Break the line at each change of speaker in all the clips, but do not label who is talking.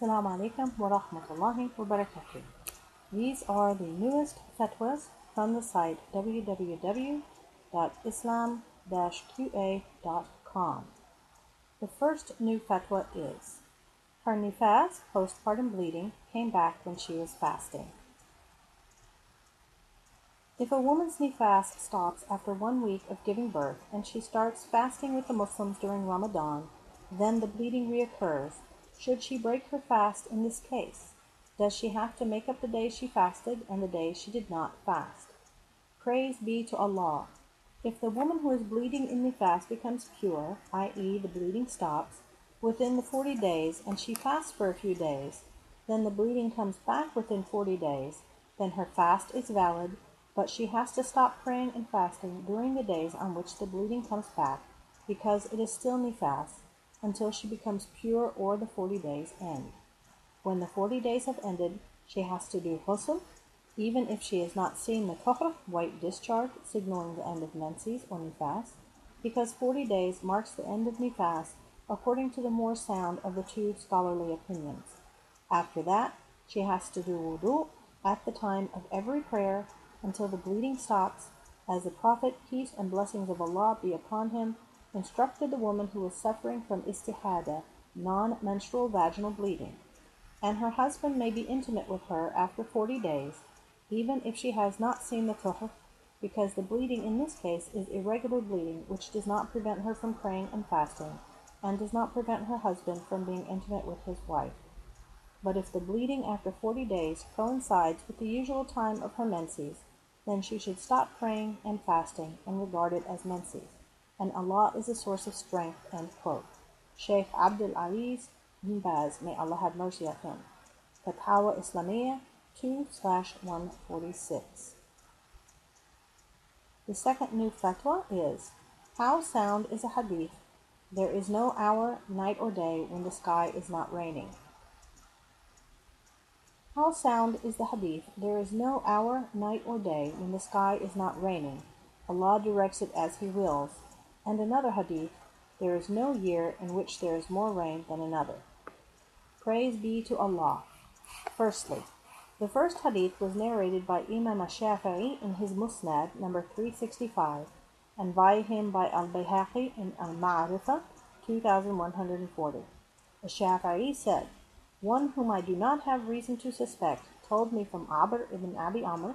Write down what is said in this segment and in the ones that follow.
Assalamu alaikum wa rahmatullahi wa barakatuh. These are the newest fatwas from the site www.islam-qa.com. The first new fatwa is her nifas, postpartum bleeding, came back when she was fasting. If a woman's nifas stops after one week of giving birth and she starts fasting with the Muslims during Ramadan, then the bleeding reoccurs. Should she break her fast in this case? Does she have to make up the day she fasted and the day she did not fast? Praise be to Allah. If the woman who is bleeding in the fast becomes pure, i.e., the bleeding stops, within the 40 days and she fasts for a few days, then the bleeding comes back within 40 days, then her fast is valid but she has to stop praying and fasting during the days on which the bleeding comes back because it is still nifas until she becomes pure or the 40 days end. When the 40 days have ended, she has to do ghusl, even if she has not seen the tuhr, white discharge, signaling the end of menses or nifas, because 40 days marks the end of nifas according to the more sound of the two scholarly opinions. After that, she has to do wudu at the time of every prayer until the bleeding stops, as the Prophet, peace and blessings of Allah be upon him, instructed the woman who was suffering from istihada, non-menstrual vaginal bleeding, and her husband may be intimate with her after 40 days, even if she has not seen the tuhr, because the bleeding in this case is irregular bleeding which does not prevent her from praying and fasting, and does not prevent her husband from being intimate with his wife. But if the bleeding after 40 days coincides with the usual time of her menses, then she should stop praying and fasting and regard it as menses. And Allah is a source of strength. End quote. Sheikh Abdul Aziz bin Baz, may Allah have mercy on him. Fatawa Islamiyah 2 146. The second new fatwa is How sound is a hadith? There is no hour, night, or day when the sky is not raining. How sound is the hadith? There is no hour, night, or day when the sky is not raining. Allah directs it as He wills. And another hadith, there is no year in which there is more rain than another. Praise be to Allah. Firstly, the first hadith was narrated by Imam Shafi'i in his Musnad, number 365, and by him by Al Bayhaqi in Al Ma'arifah, 2140. The Shafi'i said, one whom I do not have reason to suspect told me from Amr ibn Abi Amr,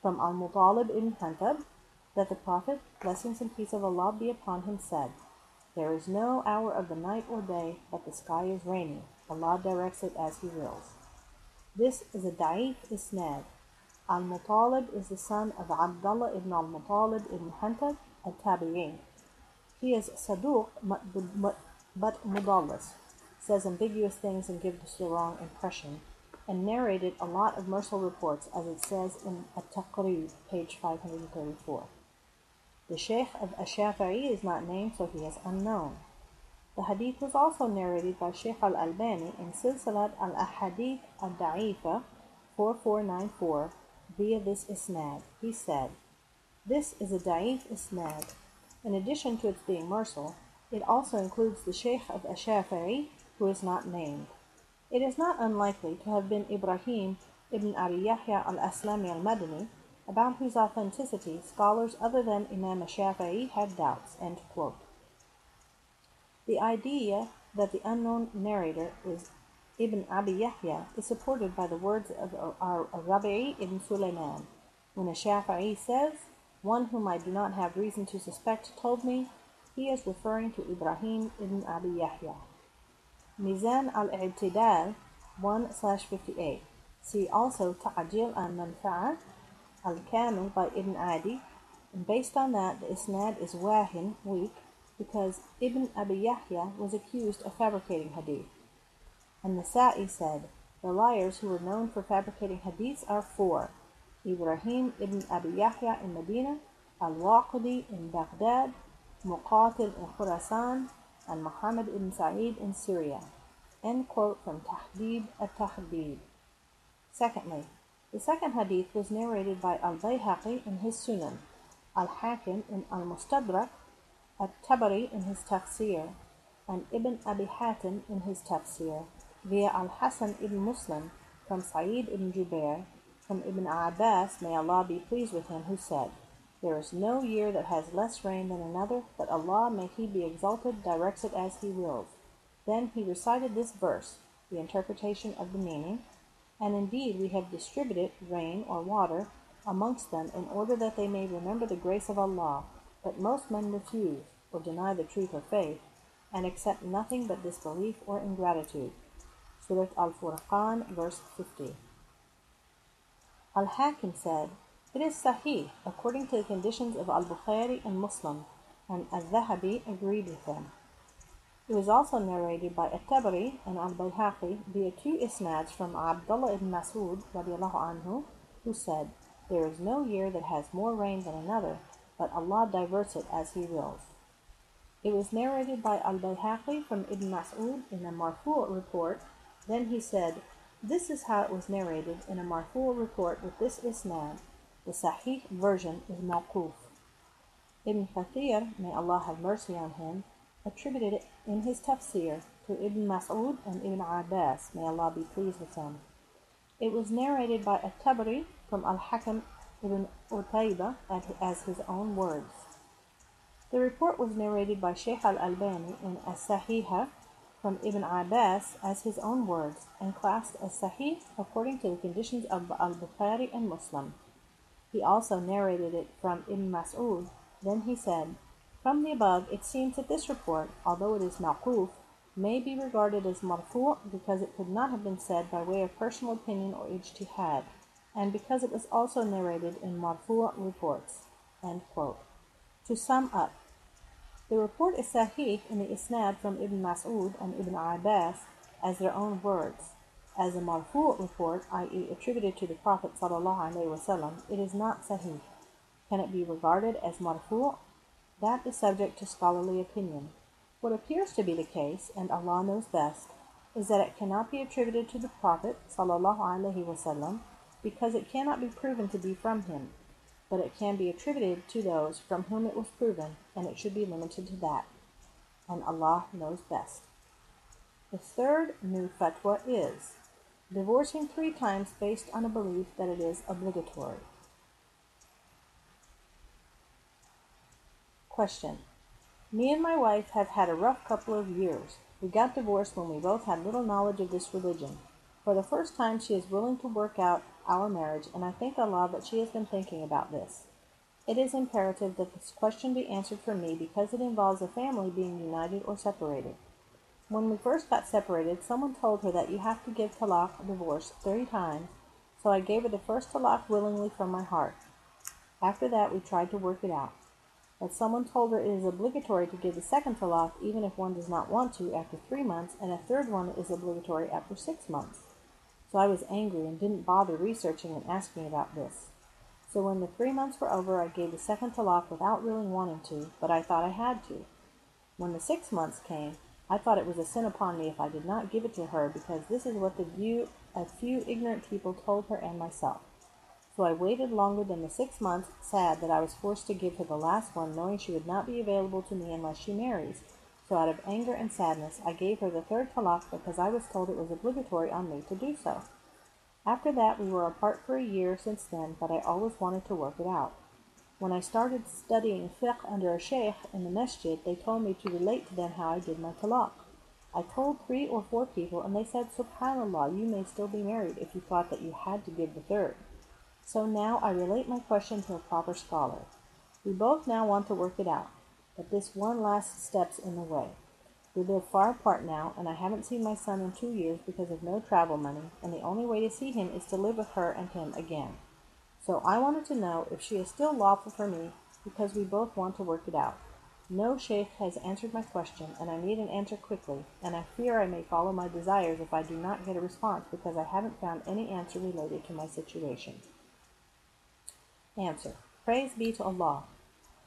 from Al-Muttalib ibn Hantab, that the Prophet, blessings and peace of Allah be upon him, said, There is no hour of the night or day but the sky is raining. Allah directs it as He wills. This is a da'if isnad. Al-Mutalib is the son of Abdullah ibn al-Mutalib ibn Hantab al-Tabi'in. He is saduq but mudallis says ambiguous things and gives the wrong impression, and narrated a lot of mursal reports, as it says in At-Taqrib, page 534. The Sheikh of Ash-Shafi'i is not named, so he is unknown. The hadith was also narrated by Sheikh al-Albani in Silsilat al-Ahadith al-Da'ifa 4494 via this isnad. He said, This is a da'if isnad. In addition to its being mursal, it also includes the Sheikh of Ash-Shafi'i who is not named. It is not unlikely to have been Ibrahim ibn Abi Yahya al-Aslami al-Madani, about whose authenticity scholars other than Imam Shafi'i had doubts. The idea that the unknown narrator is Ibn Abi Yahya is supported by the words of ar-Rabi' ibn Sulaiman. When a Shafi'i says, One whom I do not have reason to suspect told me, he is referring to Ibrahim ibn Abi Yahya. Mizan al-i'tidal 1/58. See also Ta'jil al-Manfa'a al-Kamil by Ibn Adi. And based on that, the isnad is wahin, weak, because Ibn Abi Yahya was accused of fabricating hadith. And Nasa'i said, the liars who were known for fabricating hadiths are four. Ibrahim ibn Abi Yahya in Medina, Al-Waqidi in Baghdad, Muqatil in Khurasan, and Muhammad ibn Sa'id in Syria. End quote from Tahdib at-Tahdib. Secondly, the second hadith was narrated by Al-Bayhaqi in his Sunan, Al-Hakim in Al-Mustadrak, At-Tabari in his Tafsir, and Ibn Abi Hatim in his Tafsir. via Al-Hasan ibn Muslim from Sa'id ibn Jubair from Ibn Abbas, may Allah be pleased with him, who said, There is no year that has less rain than another, but Allah, may He be exalted, directs it as He wills. Then he recited this verse, the interpretation of the meaning, and indeed we have distributed rain or water amongst them in order that they may remember the grace of Allah, but most men refuse or deny the truth of faith, and accept nothing but disbelief or ingratitude. Surah Al-Furqan, verse 50. Al-Hakim said, It is Sahih, according to the conditions of Al-Bukhari and Muslim, and Al-Zahabi agreed with them. It was also narrated by At-Tabari and Al-Bayhaqi via two isnads from Abdullah ibn Mas'ud anhu, who said, There is no year that has more rain than another, but Allah diverts it as He wills. It was narrated by Al-Bayhaqi from Ibn Mas'ud in a Marfu' report. Then he said, This is how it was narrated in a Marfu' report with this isnad. The Sahih version is Mawquf. Ibn Kathir, may Allah have mercy on him, attributed it in his tafsir to Ibn Mas'ud and Ibn Abbas, may Allah be pleased with them. It was narrated by At-Tabari from Al-Hakam ibn Utayba as his own words. The report was narrated by Sheikh al-Albani in As-Sahihah from Ibn Abbas as his own words and classed as Sahih according to the conditions of Al-Bukhari and Muslim. He also narrated it from Ibn Mas'ud. Then he said, from the above, it seems that this report, although it is mawquf, may be regarded as marfu' because it could not have been said by way of personal opinion or ijtihad, and because it was also narrated in marfu' reports. To sum up, the report is sahih in the isnad from Ibn Mas'ud and Ibn Abbas as their own words. As a marfu' report, i.e. attributed to the Prophet ﷺ, it is not sahih. Can it be regarded as marfu' That is subject to scholarly opinion. What appears to be the case, and Allah knows best, is that it cannot be attributed to the Prophet وسلم, because it cannot be proven to be from him, but it can be attributed to those from whom it was proven, and it should be limited to that. And Allah knows best. The third new fatwa is divorcing three times based on a belief that it is obligatory. Question. Me and my wife have had a rough couple of years. We got divorced when we both had little knowledge of this religion. For the first time, she is willing to work out our marriage, and I thank Allah that she has been thinking about this. It is imperative that this question be answered for me because it involves a family being united or separated. When we first got separated, someone told her that you have to give talaq, divorce, thirty times, so I gave her the first talaq willingly from my heart. After that, we tried to work it out that someone told her it is obligatory to give the second talaq even if one does not want to after three months, and a third one is obligatory after six months. So I was angry and didn't bother researching and asking about this. So when the three months were over, I gave the second talaq without really wanting to, but I thought I had to. When the six months came, I thought it was a sin upon me if I did not give it to her, because this is what the view a few ignorant people told her and myself. So I waited longer than the six months, sad that I was forced to give her the last one, knowing she would not be available to me unless she marries. So out of anger and sadness, I gave her the third talaq because I was told it was obligatory on me to do so. After that, we were apart for a year since then, but I always wanted to work it out. When I started studying fiqh under a sheikh in the masjid, they told me to relate to them how I did my talaq. I told three or four people, and they said, Subhanallah, you may still be married if you thought that you had to give the third. So now I relate my question to a proper scholar. We both now want to work it out, but this one last step's in the way. We live far apart now, and I haven't seen my son in two years because of no travel money, and the only way to see him is to live with her and him again. So I wanted to know if she is still lawful for me because we both want to work it out. No sheikh has answered my question, and I need an answer quickly, and I fear I may follow my desires if I do not get a response because I haven't found any answer related to my situation. Answer. Praise be to Allah.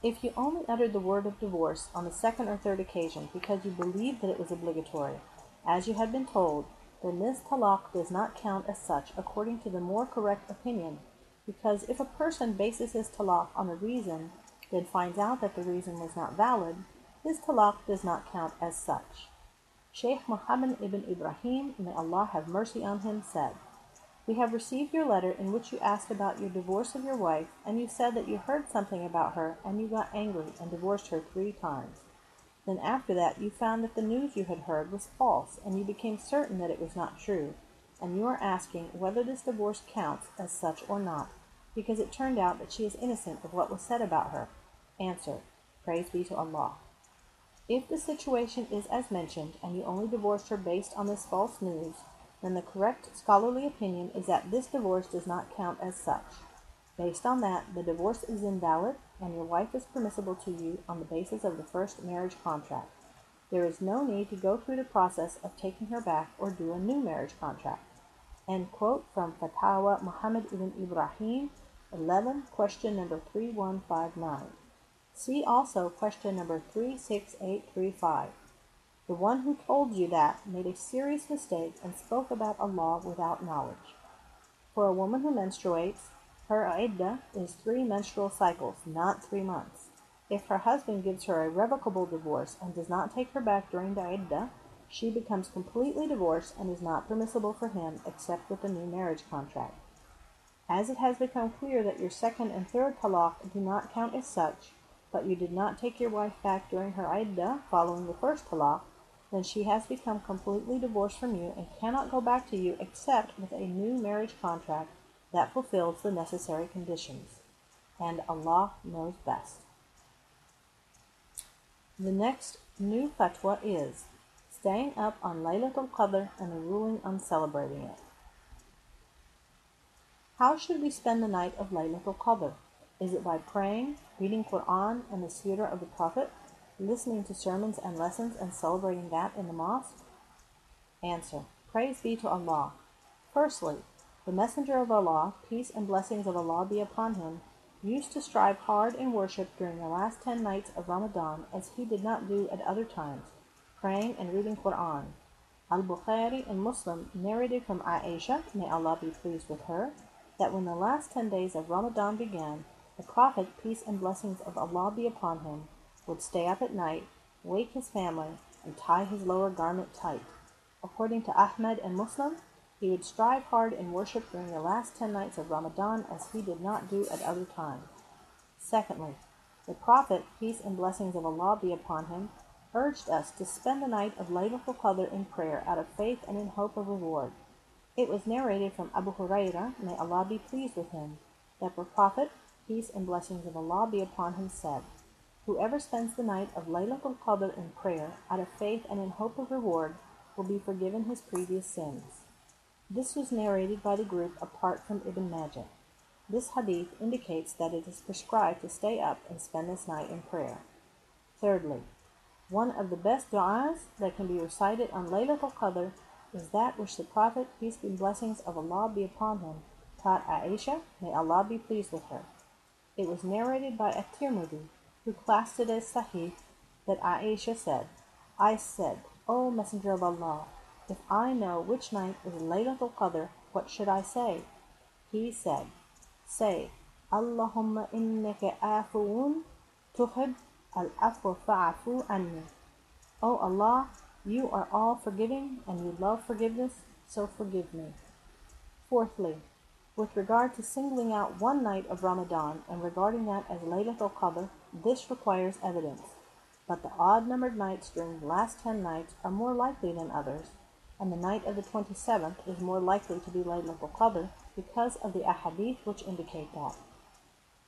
If you only uttered the word of divorce on the second or third occasion because you believed that it was obligatory, as you had been told, then this talaq does not count as such according to the more correct opinion, because if a person bases his talaq on a reason, then finds out that the reason was not valid, his talaq does not count as such. Sheikh Muhammad ibn Ibrahim, may Allah have mercy on him, said, We have received your letter in which you asked about your divorce of your wife, and you said that you heard something about her, and you got angry and divorced her three times. Then after that you found that the news you had heard was false, and you became certain that it was not true, and you are asking whether this divorce counts as such or not, because it turned out that she is innocent of what was said about her. Answer. Praise be to Allah. If the situation is as mentioned, and you only divorced her based on this false news, then the correct scholarly opinion is that this divorce does not count as such. Based on that, the divorce is invalid, and your wife is permissible to you on the basis of the first marriage contract. There is no need to go through the process of taking her back or do a new marriage contract. End quote from Fatawa Muhammad ibn Ibrahim, 11, question number 3159. See also question number 36835. The one who told you that made a serious mistake and spoke about Allah without knowledge. For a woman who menstruates, her iddah is three menstrual cycles, not three months. If her husband gives her a revocable divorce and does not take her back during the iddah, she becomes completely divorced and is not permissible for him except with a new marriage contract. As it has become clear that your second and third talaq do not count as such, but you did not take your wife back during her iddah following the first talaq, then she has become completely divorced from you and cannot go back to you except with a new marriage contract that fulfills the necessary conditions. And Allah knows best. The next new fatwa is staying up on Laylatul Qadr and the ruling on celebrating it. How should we spend the night of Laylatul Qadr? Is it by praying, reading Quran and the Seerah of the Prophet, listening to sermons and lessons and celebrating that in the mosque? Answer. Praise be to Allah. Firstly, the Messenger of Allah, peace and blessings of Allah be upon him, used to strive hard in worship during the last ten nights of Ramadan as he did not do at other times, praying and reading Quran. Al-Bukhari and Muslim narrated from Aisha, may Allah be pleased with her, that when the last ten days of Ramadan began, the Prophet, peace and blessings of Allah be upon him, would stay up at night, wake his family, and tie his lower garment tight. According to Ahmed and Muslim, he would strive hard in worship during the last ten nights of Ramadan as he did not do at other times. Secondly, the Prophet, peace and blessings of Allah be upon him, urged us to spend the night of Laylatul Qadr in prayer out of faith and in hope of reward. It was narrated from Abu Hurairah, may Allah be pleased with him, that the Prophet, peace and blessings of Allah be upon him, said, Whoever spends the night of Laylatul Qadr in prayer, out of faith and in hope of reward, will be forgiven his previous sins. This was narrated by the group apart from Ibn Majah. This hadith indicates that it is prescribed to stay up and spend this night in prayer. Thirdly, one of the best du'as that can be recited on Laylatul Qadr is that which the Prophet, peace and blessings of Allah be upon him, taught Aisha, may Allah be pleased with her. It was narrated by At-Tirmidhi, who classed it as Sahih, that Aisha said, I said, O Messenger of Allah, if I know which night is Laylatul Qadr, what should I say? He said, Say, Allahumma innaka afuun tuhib al-afwa fa'afu anni. O Allah, you are all forgiving and you love forgiveness, so forgive me. Fourthly, with regard to singling out one night of Ramadan and regarding that as Laylatul Qadr, this requires evidence. But the odd numbered nights during the last ten nights are more likely than others, and the night of the 27th is more likely to be Laylatul Qadr because of the ahadith which indicate that.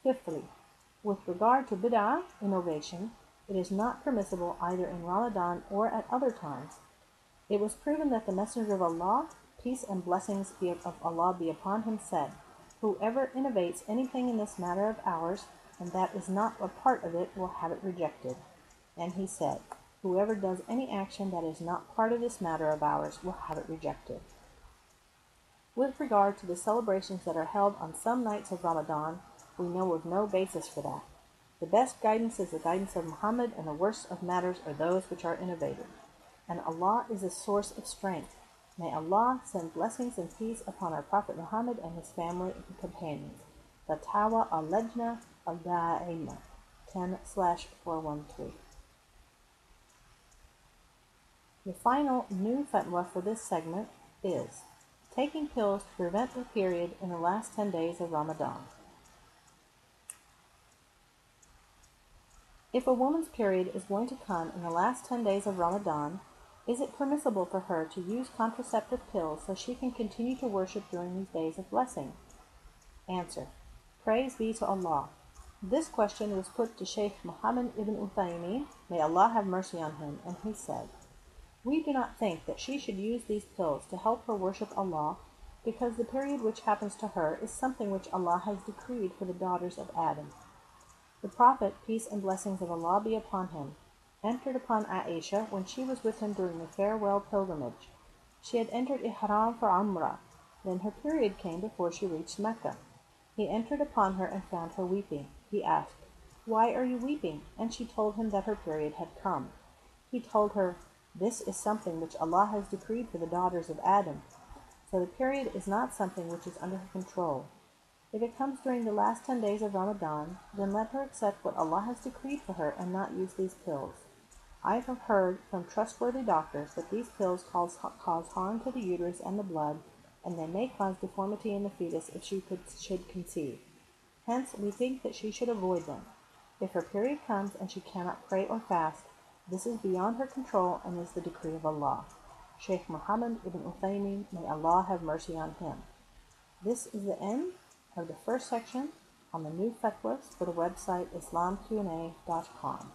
Fifthly, with regard to bid'ah, innovation, it is not permissible either in Ramadan or at other times. It was proven that the Messenger of Allah peace and blessings of Allah be upon him, said, Whoever innovates anything in this matter of ours, and that is not a part of it, will have it rejected. And he said, Whoever does any action that is not part of this matter of ours will have it rejected. With regard to the celebrations that are held on some nights of Ramadan, we know of no basis for that. The best guidance is the guidance of Muhammad, and the worst of matters are those which are innovated. And Allah is a source of strength. May Allah send blessings and peace upon our Prophet Muhammad and his family and companions. Fatawa al-Lajna al-Da'ima 10 413. The final new fatwa for this segment is taking pills to prevent the period in the last 10 days of Ramadan. If a woman's period is going to come in the last 10 days of Ramadan, is it permissible for her to use contraceptive pills so she can continue to worship during these days of blessing? Answer. Praise be to Allah. This question was put to Sheikh Muhammad ibn Uthaymeen, may Allah have mercy on him, and he said, We do not think that she should use these pills to help her worship Allah, because the period which happens to her is something which Allah has decreed for the daughters of Adam. The Prophet, peace and blessings of Allah be upon him, entered upon Aisha when she was with him during the farewell pilgrimage. She had entered Ihram for Umrah. Then her period came before she reached Mecca. He entered upon her and found her weeping. He asked, Why are you weeping? And she told him that her period had come. He told her, This is something which Allah has decreed for the daughters of Adam. So the period is not something which is under her control. If it comes during the last ten days of Ramadan, then let her accept what Allah has decreed for her and not use these pills. I have heard from trustworthy doctors that these pills cause, cause harm to the uterus and the blood, and they may cause deformity in the fetus if she should conceive. Hence, we think that she should avoid them. If her period comes and she cannot pray or fast, this is beyond her control and is the decree of Allah. Sheikh Muhammad ibn Uthaymeen, may Allah have mercy on him. This is the end of the first section on the new fatwas for the website islamqna.com.